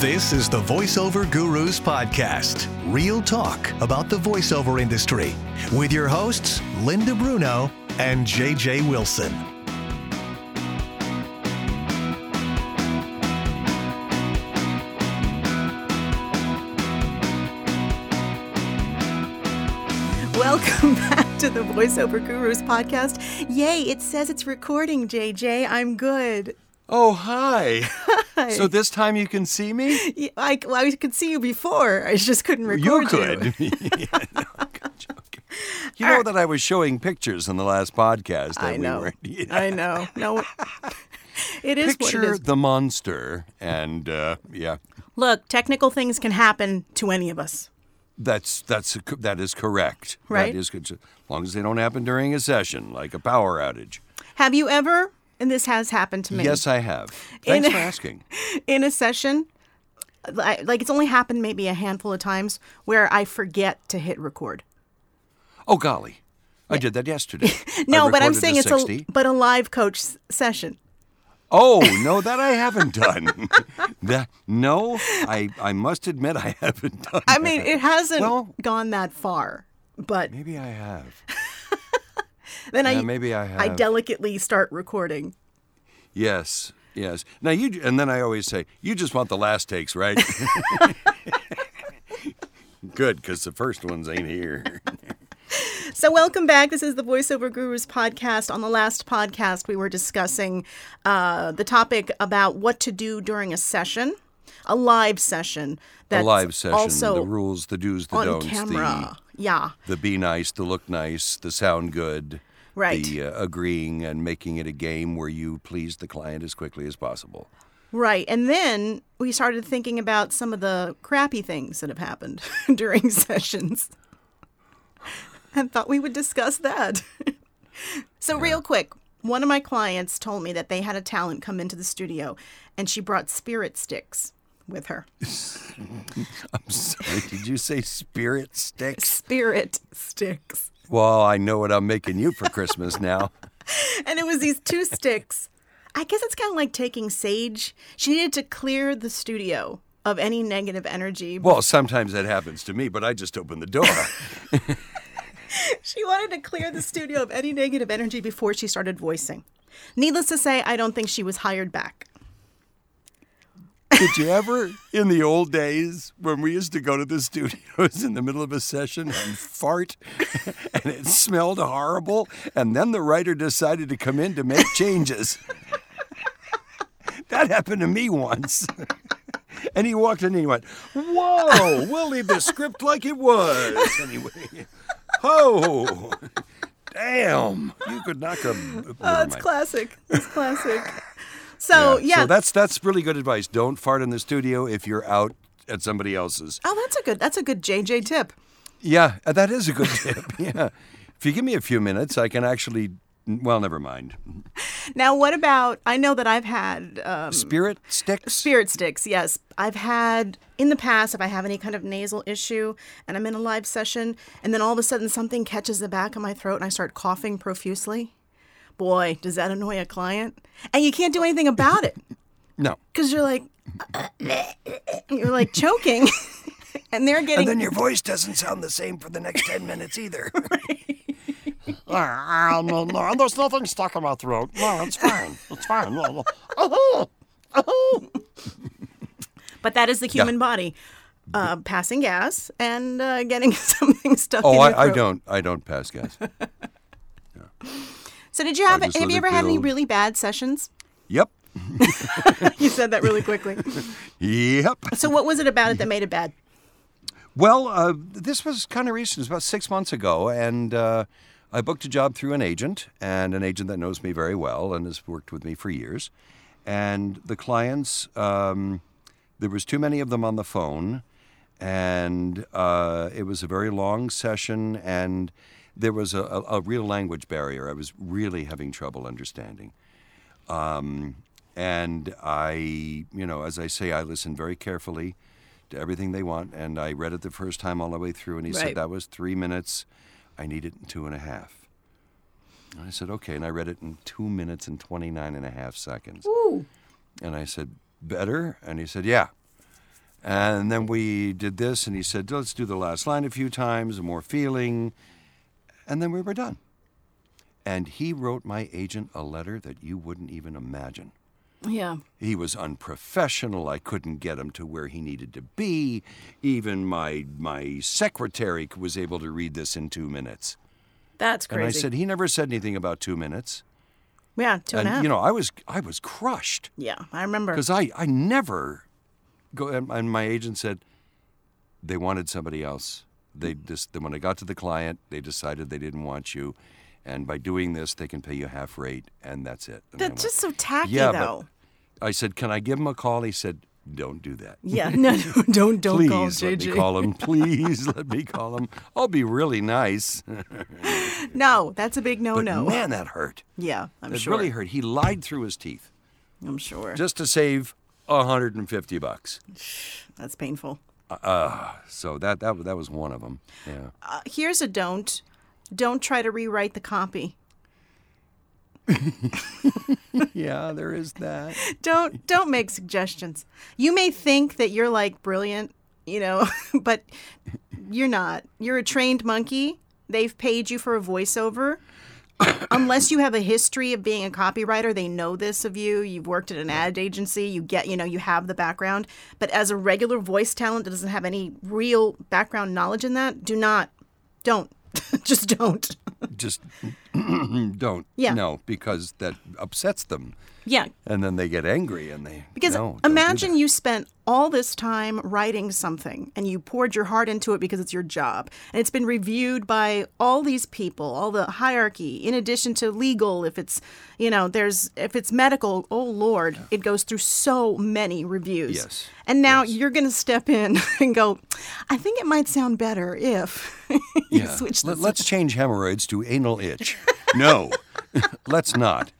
This is the VoiceOver Gurus podcast, real talk about the voiceover industry, with your hosts, Linda Bruno and JJ Wilson. Welcome back to the VoiceOver Gurus podcast. Yay, it says it's recording, JJ. I'm good. Oh, hi. Hi. So this time you can see me? Y- I, well, I could see you before. I just couldn't record You could. Yeah, no, You know that I was showing pictures in the last podcast that I we know. were. Yeah. I know. No, it is what it Picture is. the monster, and uh, yeah, Look, technical things can happen to any of us. that's that's that is correct. Right. That is good. As long as they don't happen during a session, like a power outage. Have you ever, and this has happened to me, Yes, I have. Thanks In- for asking. in a session, like it's only happened maybe a handful of times where I forget to hit record. Oh golly, I did that yesterday. No, but I'm saying a it's 60. a but a live coach session. Oh no, that I haven't done. that, no, I I must admit I haven't done. I mean, it hasn't Well- gone that far, but Maybe I have. Then Yeah, I maybe I I delicately start recording. Yes, yes. Now you and then I always say, you just want the last takes, right? Good, because the first ones ain't here. So, welcome back. This is the VoiceOver Gurus podcast. On the last podcast, we were discussing uh, the topic about what to do during a session, a live session. That's the live session, also the rules, the do's, the on don'ts, camera. yeah, the the be nice, the look nice, the sound good, Right. the uh, agreeing and making it a game where you please the client as quickly as possible. right. And then we started thinking about some of the crappy things that have happened during sessions, and thought we would discuss that. so, real quick, one of my clients told me that they had a talent come into the studio, and she brought spirit sticks with her. I'm sorry, did you say spirit sticks? spirit sticks. Well, I know what I'm making you for Christmas now. And it was these two sticks. I guess it's kind of like taking sage. She needed to clear the studio of any negative energy. Well, sometimes that happens to me, but I just open the door. She wanted to clear the studio of any negative energy before she started voicing. Needless to say, I don't think she was hired back. Did you ever, in the old days, when we used to go to the studios in the middle of a session and fart and it smelled horrible, and then the writer decided to come in to make changes? that happened to me once. And he walked in and he went, Whoa, we'll leave the script like it was. Anyway, oh, damn. You could knock a. Oh, it's classic. It's classic. So, yeah. So that's that's really good advice. Don't fart in the studio if you're out at somebody else's. oh, that's a good that's a good JJ tip. Yeah, uh, that is a good tip. Yeah. If you give me a few minutes, I can actually. Well, never mind. Now, what about I know that I've had um, Spirit sticks. Spirit sticks, yes. I've had in the past, if I have any kind of nasal issue and I'm in a live session, and then all of a sudden something catches the back of my throat and I start coughing profusely. Boy, does that annoy a client? And you can't do anything about it No. because you're like, you're like choking, and they're getting. And then your voice doesn't sound the same for the next ten minutes either. Ah, no, no, there's nothing stuck in my throat. No, it's fine. It's fine. No, no. But that is the human body. Uh, passing gas and uh, getting something stuck oh, I, I don't. I don't pass gas. So, did you have? just Have you it ever had any really bad sessions? Yep. You said that really quickly. Yep. So, what was it about it that made it bad? Well, uh, this was kind of recent. It was about six months ago, and uh, I booked a job through an agent, and an agent that knows me very well and has worked with me for years. And the clients, um, there was too many of them on the phone, and uh, it was a very long session, and there was a, a, a real language barrier. I was really having trouble understanding. Um, and I, you know, as I say, I listened very carefully to everything they want, and I read it the first time all the way through, and he Right. said that was three minutes. I need it in two and a half. And I said, okay, and I read it in two minutes and 29 and a half seconds. Ooh. And I said, better? And he said, yeah. And then we did this, and he said, let's do the last line a few times, more feeling. And then we were done. And he wrote my agent a letter that you wouldn't even imagine. Yeah. He was unprofessional. I couldn't get him to where he needed to be. Even my my secretary was able to read this in two minutes. That's crazy. And I said he never said anything about two minutes. yeah, two and a half. And you know, I was I was crushed yeah, I remember. because I I never go. And and my agent said they wanted somebody else. They mm-hmm. just when I got to the client, they decided they didn't want you, and by doing this, they can pay you half rate, and that's it. And That's went, just so tacky, yeah, though. but I said, can I give him a call? He said, don't do that. Yeah, no, no, don't don't Please call let JJ. me call him. Please let me call him. I'll be really nice. No, that's a big no But no. man, that hurt. Yeah, I'm sure. It sure. really hurt. He lied through his teeth I'm sure. just to save 150 bucks. That's painful. So that that that was one of them. Yeah. Uh, here's a don't. Don't try to rewrite the copy. yeah, there is that. Don't don't make suggestions. You may think that you're like brilliant, you know, but you're not. You're a trained monkey. They've paid you for a voiceover. Unless you have a history of being a copywriter, they know this of you. You've worked at an ad agency, you get, you know, you have the background. But as a regular voice talent that doesn't have any real background knowledge in that, do not, don't, just don't. Just don't. Yeah. No, because that upsets them, Yeah, and then they get angry and they. Because no, imagine you spent all this time writing something and you poured your heart into it because it's your job. And it's been reviewed by all these people, all the hierarchy, in addition to legal, if it's, you know, there's, if it's medical, oh Lord, it goes through so many reviews. Yes. And now you're going to step in and go, I think it might sound better if you Yeah. switch Let, let's change hemorrhoids to anal itch. No, let's not.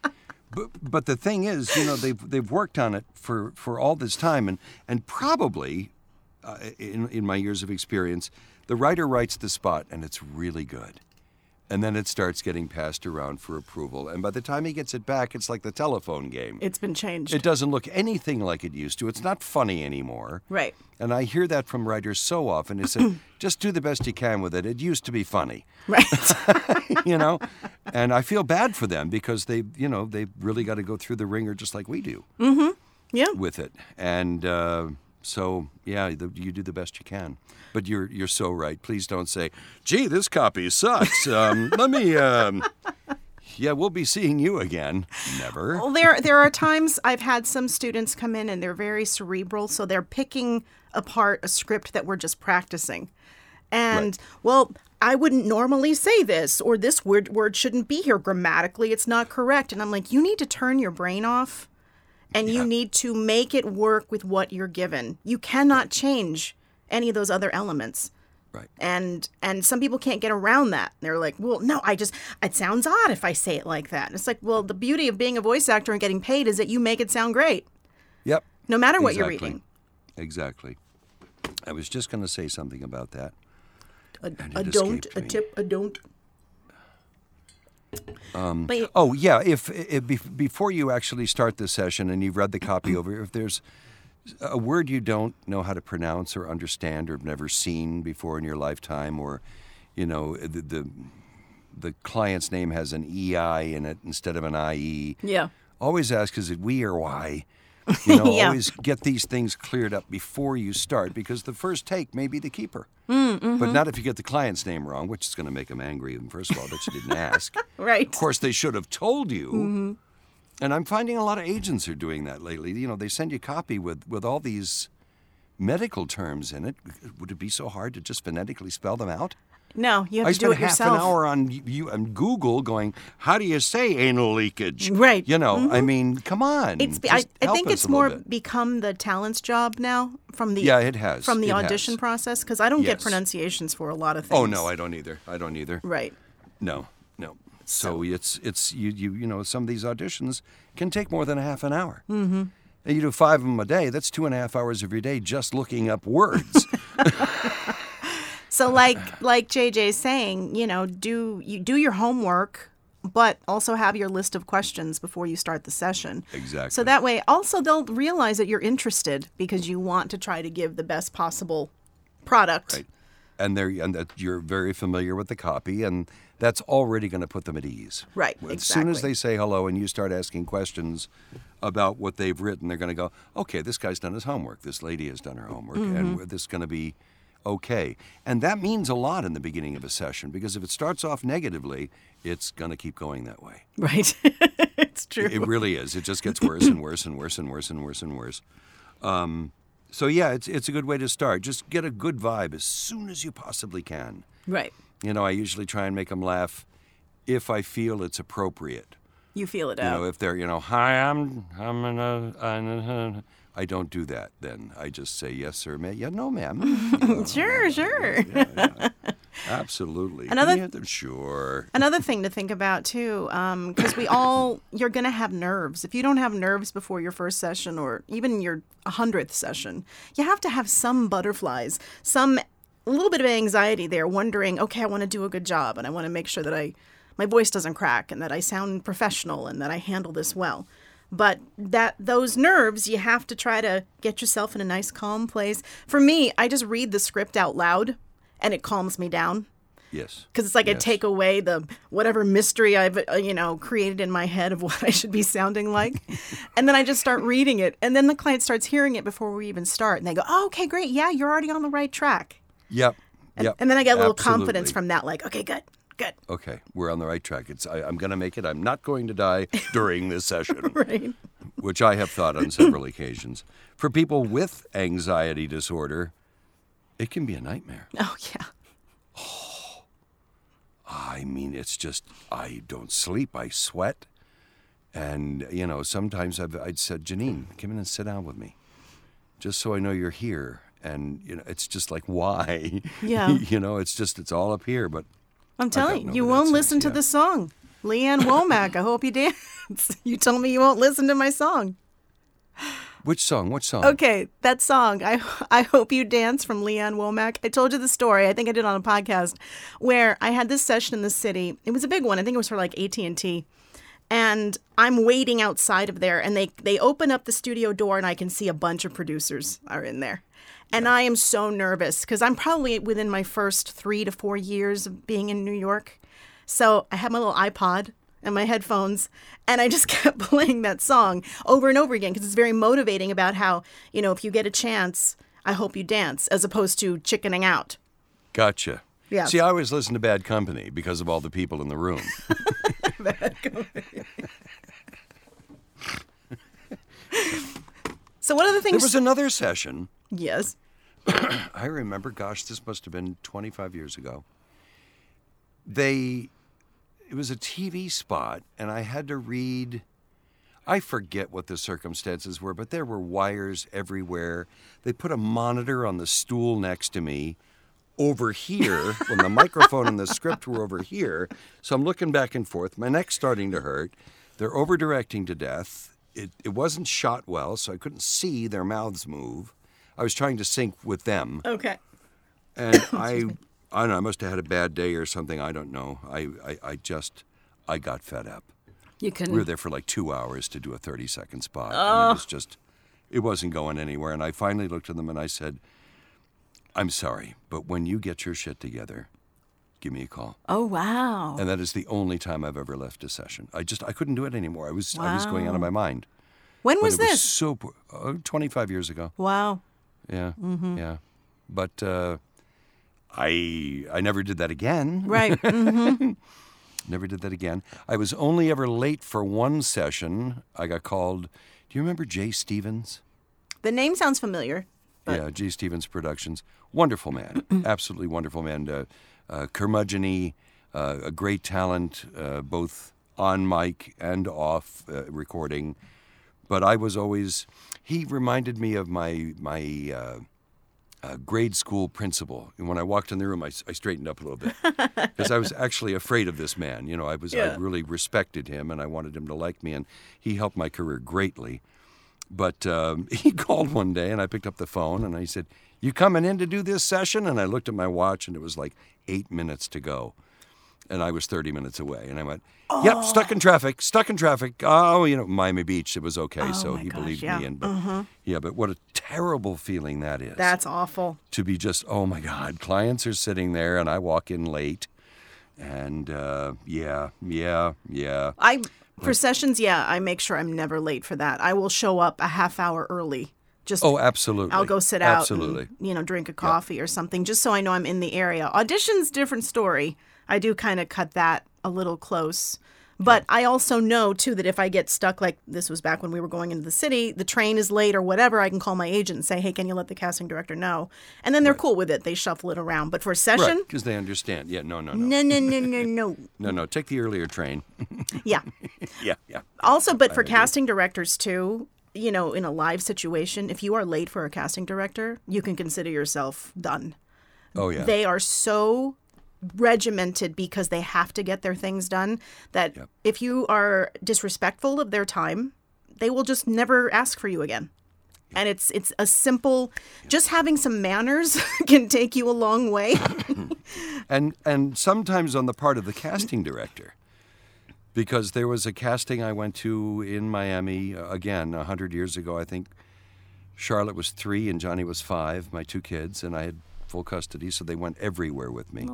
But, but the thing is, you know, they've they've worked on it for, for all this time, and and probably, uh, in in my years of experience, the writer writes the spot, and it's really good, and then it starts getting passed around for approval, and by the time he gets it back, it's like the telephone game. it's been changed. It doesn't look anything like it used to. It's not funny anymore. right. And I hear that from writers so often. They say, just do the best you can with it. It used to be funny Right. you know and i feel bad for them because they you know they really got to go through the ringer just like we do Mm-hmm. yeah. with it and uh, so yeah the, you do the best you can but you're you're so right please don't say gee this copy sucks um, let me um, yeah we'll be seeing you again never Well, there there are times I've had some students come in and they're very cerebral, so they're picking apart a script that we're just practicing. And well, I wouldn't normally say this, or this word word shouldn't be here grammatically. It's not correct. And I'm like, you need to turn your brain off, and you need to make it work with what you're given. You cannot change any of those other elements. Right. And and some people can't get around that. They're like well no i just it sounds odd if i say it like that. And it's like well the beauty of being a voice actor and getting paid is that you make it sound great. Yep. No matter what you're reading. Exactly. I was just going to say something about that. A, a don't a tip a don't um, but Oh yeah, if, if before you actually start the session and you've read the copy over, if there's a word you don't know how to pronounce or understand or have never seen before in your lifetime, or you know the the, the client's name has an ei in it instead of an ie, yeah always ask is it we or why. You know, Yeah. always get these things cleared up before you start because the first take may be the keeper. But not if you get the client's name wrong, which is going to make them angry. And first of all, that you didn't ask. right Of course, they should have told you. Mm-hmm. And I'm finding a lot of agents are doing that lately. You know, they send you copy with, with all these medical terms in it. Would it be so hard to just phonetically spell them out? no you have I to do it yourself. I spent half an hour on you on Google going, "How do you say anal leakage?" Right. Mm-hmm. You know, I mean, come on. it's I, I think it's more bit. become the talent's job now from the Yeah, it has. from the It audition has. process because I don't get pronunciations for a lot of things Oh no, I don't either. I don't either. right No, no. So, it's it's you you you know some of these auditions can take more than a half an hour. Mm-hmm. You do five of them a day. That's two and a half hours of your day just looking up words. So like like JJ's saying, you know, do you do your homework but also have your list of questions before you start the session. Exactly. So that way, also, they'll realize that you're interested because you want to try to give the best possible product. Right. And they're and that you're very familiar with the copy, and that's already going to put them at ease. Right, As soon as they say hello and you start asking questions about what they've written, they're going to go, "Okay, this guy's done his homework. This lady has done her homework, Mm-hmm. and this is going to be okay." And that means a lot in the beginning of a session because if it starts off negatively, it's going to keep going that way. Right. it's true. It really is. It just gets worse and worse and worse and worse and worse and worse. Um, so yeah, it's it's a good way to start. Just get a good vibe as soon as you possibly can. right. You know, I usually try and make them laugh if I feel it's appropriate. You feel it out. You out. know, if they're you know, hi, I'm I'm an, uh, uh, I don't do that. Then I just say yes, sir, ma'am. Yeah, no, ma'am. sure, sure. Absolutely. Another- Can you Sure. Another thing to think about too, because we all, you're going to have nerves. If you don't have nerves before your first session or even your 100th session, you have to have some butterflies, some, a little bit of anxiety there, wondering, okay, I want to do a good job and I want to make sure that I, my voice doesn't crack and that I sound professional and that I handle this well. But that those nerves, you have to try to get yourself in a nice calm place. For me, I just read the script out loud and it calms me down Yes. because it's like I take away the whatever mystery I've uh, you know created in my head of what I should be sounding like, and then I just start reading it, and then the client starts hearing it before we even start, and they go, "Oh, okay, great, yeah, you're already on the right track," Yep. Yep. and then I get a little Absolutely. confidence from that, like, okay, good, good, Okay, we're on the right track. It's I, I'm going to make it. I'm not going to die during this session. right, which I have thought on several occasions. For people with anxiety disorder, it can be a nightmare. oh yeah, Oh, I mean, it's just, I don't sleep, I sweat. And, you know, sometimes I've I'd said, Janine, come in and sit down with me, just so I know you're here. And, you know, it's just like, why? Yeah. you know, it's just, it's all up here. But I'm telling you, you won't listen to yeah. the song, Lee Ann Womack. I hope you dance. You told me you won't listen to my song. which song? What song? Okay, that song, I I hope you dance from Lee Ann Womack. I told you the story. I think I did on a podcast where I had this session in the city. It was a big one. I think it was for like AT and T. And I'm waiting outside of there, and they they open up the studio door, and I can see a bunch of producers are in there. And I am so nervous because I'm probably within my first three to four years of being in New York. So I had my little iPod and my headphones, and I just kept playing that song over and over again because it's very motivating about how, you know, if you get a chance, I hope you dance, as opposed to chickening out. Gotcha. yeah See, I always listen to Bad Company because of all the people in the room. bad company So, one of the things there was another session yes. I remember, gosh, this must have been 25 years ago. They, it was a TV spot, and I had to read. I forget what the circumstances were, but there were wires everywhere. They put a monitor on the stool next to me over here when the microphone and the script were over here. So I'm looking back and forth. My neck's starting to hurt. They're over directing to death. It, it wasn't shot well, so I couldn't see their mouths move. I was trying to sync with them. Okay. And I, I don't know, I must have had a bad day or something. I don't know. I, I, I just, I got fed up. You can. We were there for like two hours to do a 30 second spot. And it was just, it wasn't going anywhere. And I finally looked at them and I said, I'm sorry, but when you get your shit together, give me a call. Oh wow. And that is the only time I've ever left a session. I just, I couldn't do it anymore. I was, I was going out of my mind. When was it was this? so, uh, 25 years ago. Wow. Yeah, yeah. But uh, I I never did that again. Right. Mm. Never did that again. I was only ever late for one session. I got called. Do you remember Jay Stevens? the name sounds familiar. yeah, Jay Stevens Productions. Wonderful man, absolutely wonderful man. Uh, uh, curmudgeon uh, a great talent, uh, both on mic and off uh, recording. But I was always. He reminded me of my my. Uh, uh, grade school principal. And when I walked in the room, I, I straightened up a little bit because I was actually afraid of this man. You know, I was I really respected him and I wanted him to like me, and he helped my career greatly. But um, he called one day, and I picked up the phone, and I said, "You coming in to do this session?" And I looked at my watch, and it was like eight minutes to go. And I was 30 minutes away. And I went, "Yep, stuck in traffic, stuck in traffic." Oh, you know, Miami Beach, it was okay, so Oh my he gosh, believed yeah. Me. And but yeah, but what a terrible feeling that is. That's awful. to be just, oh my God, clients are sitting there, and I walk in late, and uh, yeah, yeah, yeah. I for sessions, yeah, I make sure I'm never late for that. I will show up a half hour early. Just Oh, absolutely. I'll go sit out Absolutely. and you know drink a coffee or something just so I know I'm in the area. Auditions different story. I do kind of cut that a little close. But I also know too that if I get stuck like this was back when we were going into the city, the train is late or whatever, I can call my agent and say, "Hey, can you let the casting director know?" And then they're cool with it. They shuffle it around. But for a session, Right, because they understand. Yeah, no, no, no. no, no, no, no, no. No, no, take the earlier train. Yeah. yeah, yeah. Also, but for casting directors too, you know, in a live situation, if you are late for a casting director, you can consider yourself done. Oh, yeah. They are so regimented because they have to get their things done that Yep. if you are disrespectful of their time, they will just never ask for you again. And it's it's a simple just having some manners can take you a long way. and and sometimes on the part of the casting director because there was a casting I went to in Miami uh, again a hundred years ago I think Charlotte was three and Johnny was five my two kids and I had full custody so they went everywhere with me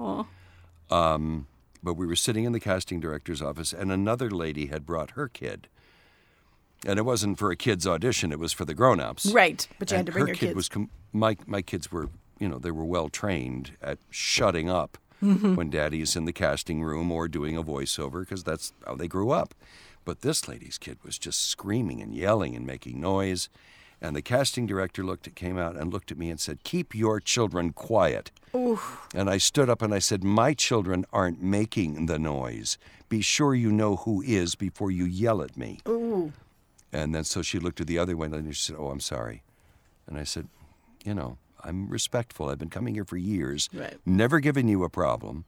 um, but we were sitting in the casting director's office and another lady had brought her kid and it wasn't for a kid's audition it was for the grown-ups right. But you had to bring her your kid kids. was com- my my kids were you know they were well trained at shutting up Mm-hmm. when daddy is in the casting room or doing a voiceover because that's how they grew up but this lady's kid was just screaming and yelling and making noise and the casting director looked at came out and looked at me and said keep your children quiet and I stood up and I said, My children aren't making the noise. Be sure you know who is before you yell at me. And then so she looked at the other one and she said, Oh, I'm sorry. And I said, You know, I'm respectful. I've been coming here for years, Right. never given you a problem.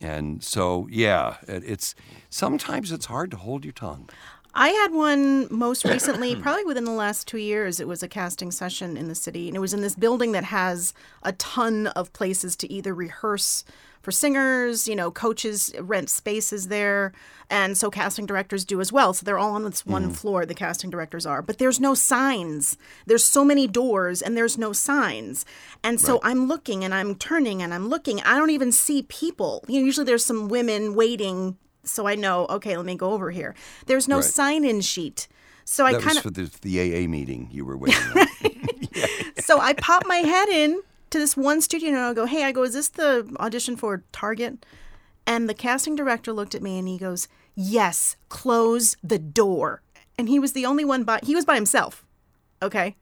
And so, yeah, it, it's sometimes it's hard to hold your tongue. I had one most recently, probably within the last two years. It was a casting session in the city, and it was in this building that has a ton of places to either rehearse for singers, you know, coaches rent spaces there, and so casting directors do as well. So they're all on this one mm. floor, the casting directors are, but there's no signs. There's so many doors, and there's no signs. And so I'm looking and I'm turning and I'm looking. I don't even see people. You know, usually there's some women waiting so I know, okay, let me go over here. There's no Right. sign in sheet. So I kind of for the, the AA meeting you were waiting on. so I pop my head in to this one studio and I go, "Hey, I go, is this the audition for Target?" And the casting director looked at me and he goes, "Yes, close the door." And he was the only one by he was by himself. Okay?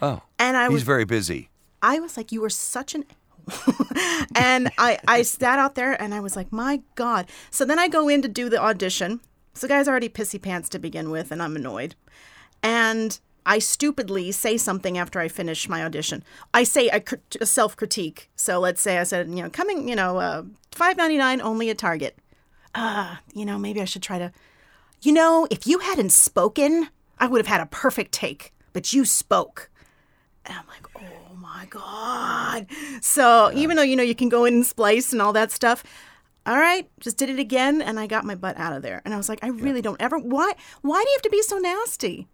Oh, And I he's was very busy. I was like, "You were such an." and I I sat out there and I was like, "My God!" So then I go in to do the audition. So guy's already pissy pants to begin with, and I'm annoyed. And I stupidly say something after I finish my audition. I say a, a self critique. So let's say I said, you know, coming, you know, uh, five ninety nine only at Target. Uh, you know, maybe I should try to. You know, if you hadn't spoken, I would have had a perfect take. But you spoke. And I'm like, oh my God. So even though, you know, you can go in and splice and all that stuff, all right, just did it again and I got my butt out of there. And I was like, I really don't ever, why, why do you have to be so nasty?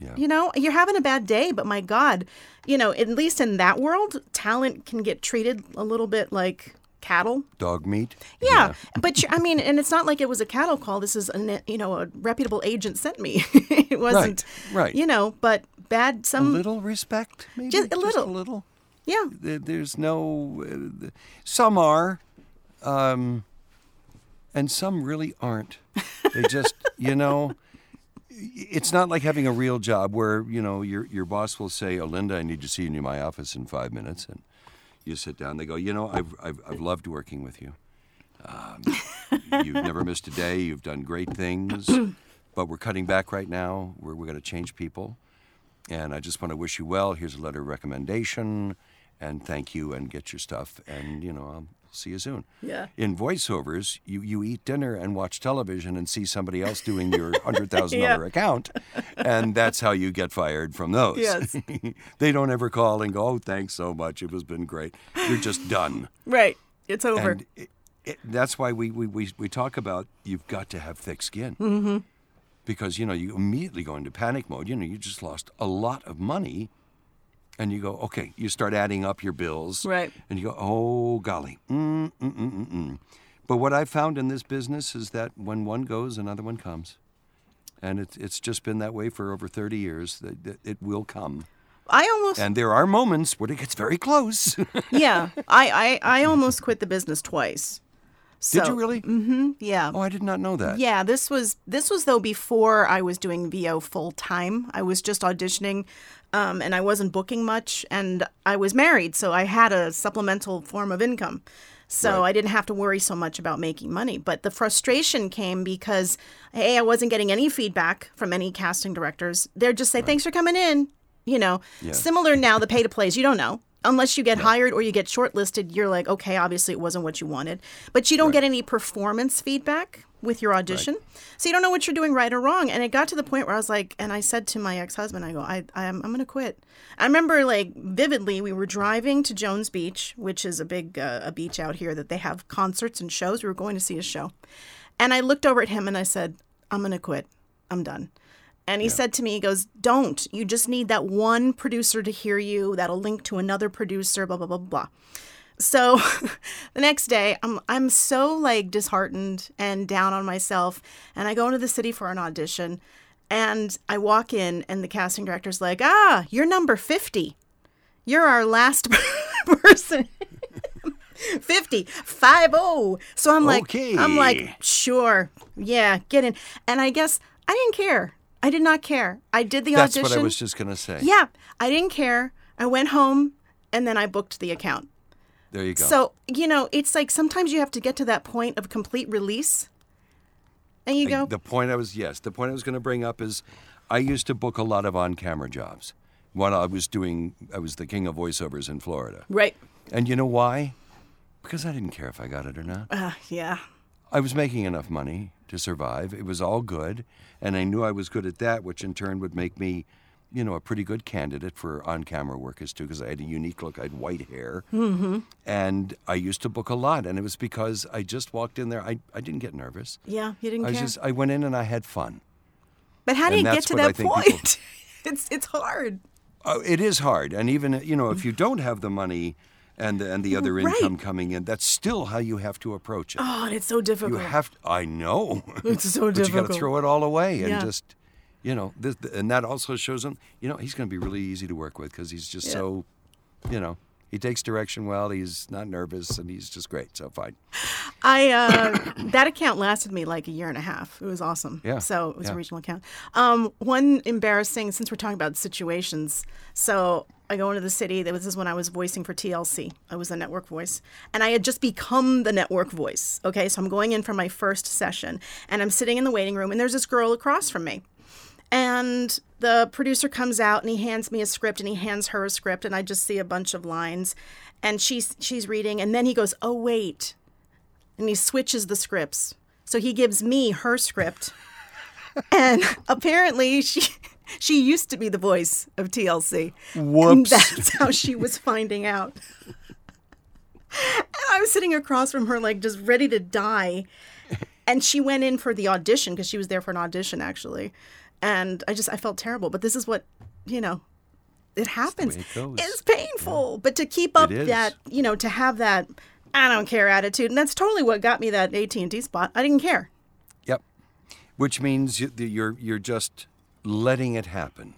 Yeah. You know, you're having a bad day, but my God, you know, at least in that world, talent can get treated a little bit like cattle. Dog meat. Yeah, but I mean, and it's not like it was a cattle call. This is a you know a reputable agent sent me. it wasn't right. You know, but bad A some little respect, maybe. Just a little. a little. yeah. There's no. Uh, some are, um, and some really aren't. They just, you know, it's not like having a real job where you know your your boss will say, "Oh, Linda, I need to see you in my office in five minutes," and you sit down. They go, "You know, I've I've, I've loved working with you. Um, you've never missed a day. You've done great things, but we're cutting back right now. We're we're going to change people." and I just want to wish you well. Here's a letter of recommendation, and thank you, and get your stuff, and you know I'll see you soon. Yeah. In voiceovers, you you eat dinner and watch television and see somebody else doing your hundred thousand Yeah. dollar account, and that's how you get fired from those. Yes. they don't ever call and go, "Oh, thanks so much. It has been great." You're just done. Right. It's over. And it, that's why we, we, we, we talk about you've got to have thick skin. Mm-hmm. Because, you know, you immediately go into panic mode. You know, you just lost a lot of money. And you go, okay, you start adding up your bills. Right. And you go, oh, golly. Mm, mm, mm, mm, mm. But what I've found in this business is that when one goes, another one comes. And it's, it's just been that way for over 30 years. That, that it will come. I almost And there are moments when it gets very close. yeah. I, I I almost quit the business twice. Did you really? Mm, Yeah. Oh, I did not know that. Yeah, this was this was though before I was doing VO full time. I was just auditioning, um, and I wasn't booking much, and I was married, so I had a supplemental form of income. So Right. I didn't have to worry so much about making money. But the frustration came because hey, I wasn't getting any feedback from any casting directors. They're just say, "Thanks for coming in." You know, similar now the pay to plays. You don't know unless you get hired or you get shortlisted. You're like, okay, obviously it wasn't what you wanted, but you don't get any performance feedback with your audition, so you don't know what you're doing right or wrong. And it got to the point where I was like, and I said to my ex husband, I go, I, I'm, I'm gonna quit. I remember like vividly, we were driving to Jones Beach, which is a big uh, a beach out here that they have concerts and shows. We were going to see a show, and I looked over at him and I said, I'm gonna quit. I'm done. And he said to me, he goes, Don't. You just need that one producer to hear you. That'll link to another producer, blah, blah, blah, blah. So the next day, I'm, I'm so like disheartened and down on myself. And I go into the city for an audition. And I walk in, and the casting director's like, Ah, you're number 50. You're our last person. 50 5 0 so i'm like "Okay." i'm like sure yeah get in and i guess i didn't care i did not care i did the That's audition That's what I was just going to say. yeah i didn't care i went home and then i booked the account There you go. so you know it's like sometimes you have to get to that point of complete release and you go The point I was yes, the point I was going to bring up is I used to book a lot of on-camera jobs. When I was doing I was the king of voiceovers in Florida. right And you know why? Because I didn't care if I got it or not. uh, yeah I was making enough money to survive. It was all good, and I knew I was good at that, which in turn would make me, you know, a pretty good candidate for on-camera workers too, because I had a unique look. I had white hair, mm-hmm. and I used to book a lot, and it was because I just walked in there. I, I didn't get nervous. yeah you didn't I care just I went in and I had fun. but how do you get to that point people- it's it's hard Uh, it is hard, and even you know if you don't have the money and the, and the other Right. income coming in, that's still how you have to approach it. oh and it's so difficult you have. to, I know. It's so difficult. but you got to throw it all away and Yeah. just, you know, this, and that also shows him. You know, he's going to be really easy to work with because he's just Yeah. so, you know, he takes direction well. He's not nervous, and he's just great. So fine. I uh, that account lasted me like a year and a half. It was awesome. Yeah, So it was a regional account. Um, one embarrassing since we're talking about situations. So I go into the city. This is when I was voicing for TLC. I was the network voice, and I had just become the network voice. Okay, so I'm going in for my first session, and I'm sitting in the waiting room, and there's this girl across from me. And the producer comes out and he hands me a script and he hands her a script and I just see a bunch of lines and she's she's reading and then he goes, "Oh wait." And he switches the scripts. So he gives me her script. and apparently she she used to be the voice of TLC. And that's how she was finding out. And I was sitting across from her, like just ready to die. And she went in for the audition because she was there for an audition, actually. And I just, I felt terrible. But this is what, you know, it happens. it. It's painful. But to keep up that, you know, to have that, I don't care attitude. And that's totally what got me that AT&T spot. I didn't care. Yep. Which means you're you're just letting it happen,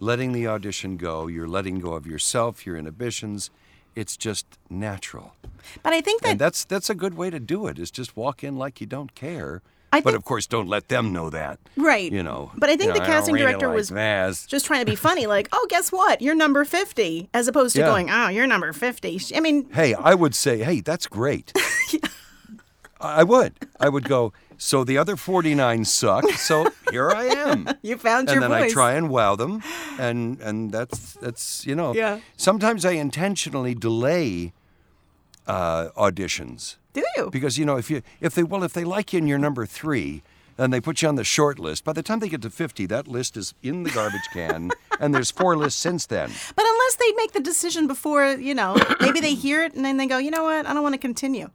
letting the audition go. You're letting go of yourself, your inhibitions. It's just natural. But I think that And that's that's a good way to do it. Is just walk in like you don't care. I but think- of course, don't let them know that. Right. You know. But I think you the know, don't casting director like was this. just trying to be funny, like, oh, guess what? You're number 50, as opposed to Yeah. going, oh, you're number 50. I mean, Hey, I would say, hey, that's great. I I would. I would go. So the other forty-nine suck. So here I am. you found and your then voice. I try and wow them, and and that's that's you know. Yeah. Sometimes I intentionally delay uh, auditions Do you? because you know if you if they well if they like you and you're number three. And they put you on the short list. By the time they get to 50, that list is in the garbage can, and there's four lists since then. But unless they make the decision before, you know, maybe they hear it and then they go, you know what? I don't want to continue.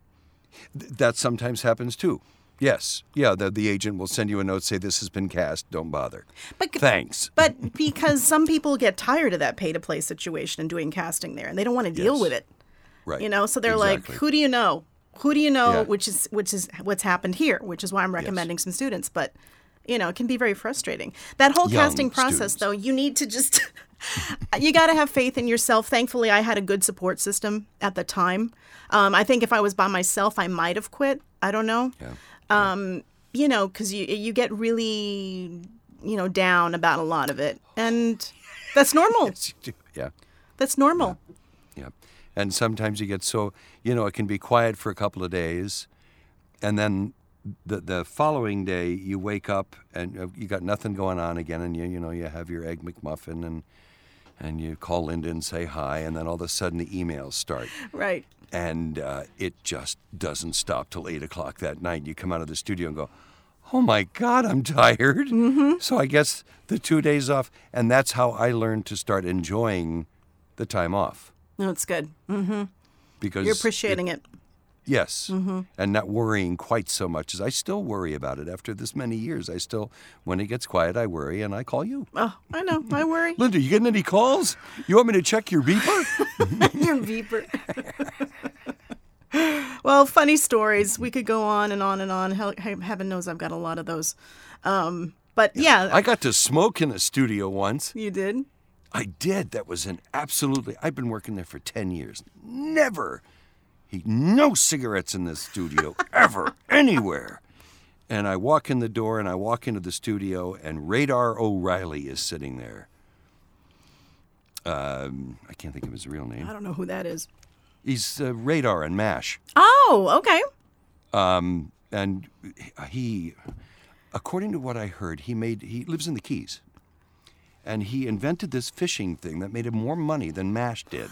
Th- that sometimes happens too. Yes. Yeah, the, the agent will send you a note say this has been cast, don't bother. But Thanks. But because some people get tired of that pay to play situation and doing casting there, and they don't want to deal Yes. with it. Right. You know, so they're like, "Who do you know? Who do you know?" Yeah. Which is which is what's happened here, which is why I'm recommending some students. But you know, it can be very frustrating. That whole Young casting process, students. though, you need to just you got to have faith in yourself. Thankfully, I had a good support system at the time. Um, I think if I was by myself, I might have quit. I don't know. Yeah. You know, because you you get really you know down about a lot of it, and that's normal. yes, Yeah. That's normal. And sometimes you get so, you know, it can be quiet for a couple of days. And then the, the following day, you wake up and uh, you got nothing going on again. And you, you know, you have your Egg McMuffin and, and you call Linda and say hi. And then all of a sudden the emails start. Right. And uh, it just doesn't stop till 8 o'clock that night. You come out of the studio and go, Oh my God, I'm tired. So I guess the two days off. And that's how I learned to start enjoying the time off No, it's good. Mm-hmm. Because You're appreciating it. yes, Mm-hmm. and not worrying quite so much as I still worry about it after this many years. I still, when it gets quiet, I worry and I call you. Oh, I know. I worry. Linda, you getting any calls? You want me to check your beeper? Your beeper. well, funny stories. We could go on and on and on. Heaven knows I've got a lot of those. Um, but yeah, I got to smoke in the studio once. you did. I did. That was an absolutely. I've been working there for ten years. Never, he no cigarettes in this studio ever anywhere. And I walk in the door and I walk into the studio and Radar O'Reilly is sitting there. Um, I can't think of his real name. I don't know who that is. He's uh, Radar and Mash, Oh, okay. Um, and he, according to what I heard, he made he lives in the Keys, and he invented this fishing thing that made him more money than Mash did.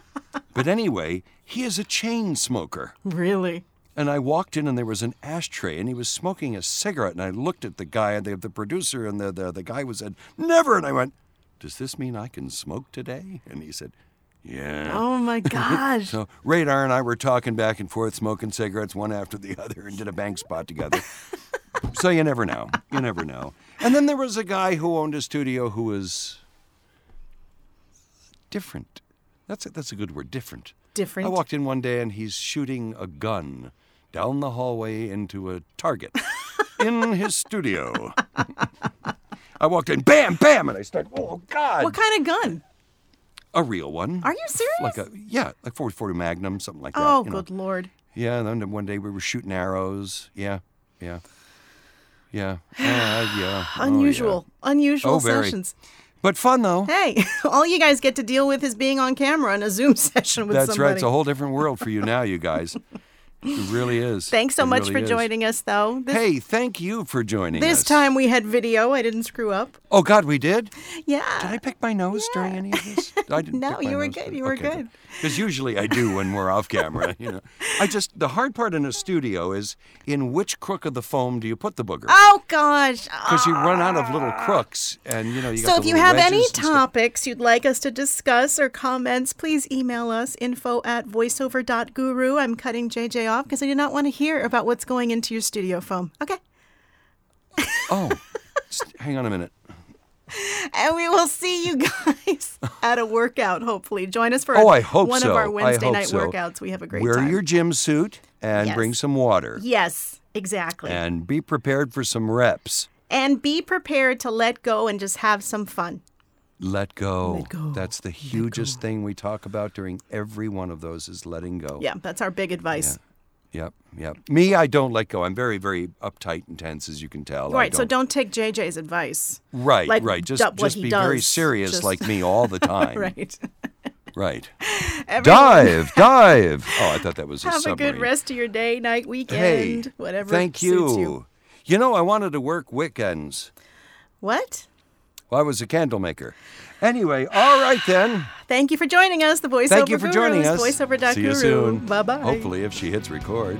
but anyway, he is a chain smoker. Really? And I walked in and there was an ashtray and he was smoking a cigarette. And I looked at the guy, the, the producer, and the, the, the guy was said, Never. And I went, Does this mean I can smoke today? And he said, Yeah. Oh my gosh. So Radar and I were talking back and forth, smoking cigarettes one after the other, and did a bank spot together. so you never know. You never know. And then there was a guy who owned a studio who was different. That's a, that's a good word, different. Different. I walked in one day and he's shooting a gun down the hallway into a target in his studio. I walked in, bam, bam, and I started, oh God, What kind of gun? a real one. Are you serious? Like a yeah, like 40 Magnum, something like that. oh, you know. good lord. Yeah, and then one day we were shooting arrows. Yeah, yeah, yeah, uh, yeah. oh, yeah. Unusual. Unusual Oh, sessions. But fun though. Hey, all you guys get to deal with is being on camera in a Zoom session with That's somebody. right. It's a whole different world for you now, you guys. It really is. Thanks so It much really for is. joining us, though. This, Hey, thank you for joining this us. This time we had video. I didn't screw up. Oh God, we did. Yeah. Did I pick my nose during any of this? I didn't. No, you were good, you were good. Because usually I do when we're off camera. You know, I just the hard part in a studio is in which crook of the foam do you put the booger? Oh gosh. Because you run out of little ah. crooks, and you know you. Got So if you have any topics you'd like us to discuss or comments, please email us info at voiceover.guru. I'm cutting JJ off because I do not want to hear about what's going into your studio foam. Okay. Oh, hang on a minute. And we will see you guys at a workout, hopefully. Join us for Oh, I hope one so. of our Wednesday night so. workouts. We have a great Wear time. your gym suit and Yes. bring some water, Yes, exactly. and be prepared for some reps. and be prepared to let go and just have some fun. Let go. Let go. That's the hugest thing we talk about during every one of those is letting go. Yeah, that's our big advice. Yep. Yep. Me, I don't let go. I'm very, very uptight and tense, as you can tell. Right, so don't take JJ's advice. Right. like, right. Just, just be very serious, just- like me, all the time. Right. Right. Everyone, Dive, dive. Oh, I thought that was a Have a good rest of your day, night, weekend, Hey, whatever. Thank suits you. you. You know, I wanted to work weekends. What? Well, I was a candle maker. Anyway, all right then. Thank you for joining us. The voiceover Thank you for Gurus, joining us. Voiceover.guru. See you soon. Bye bye. Hopefully, if she hits record.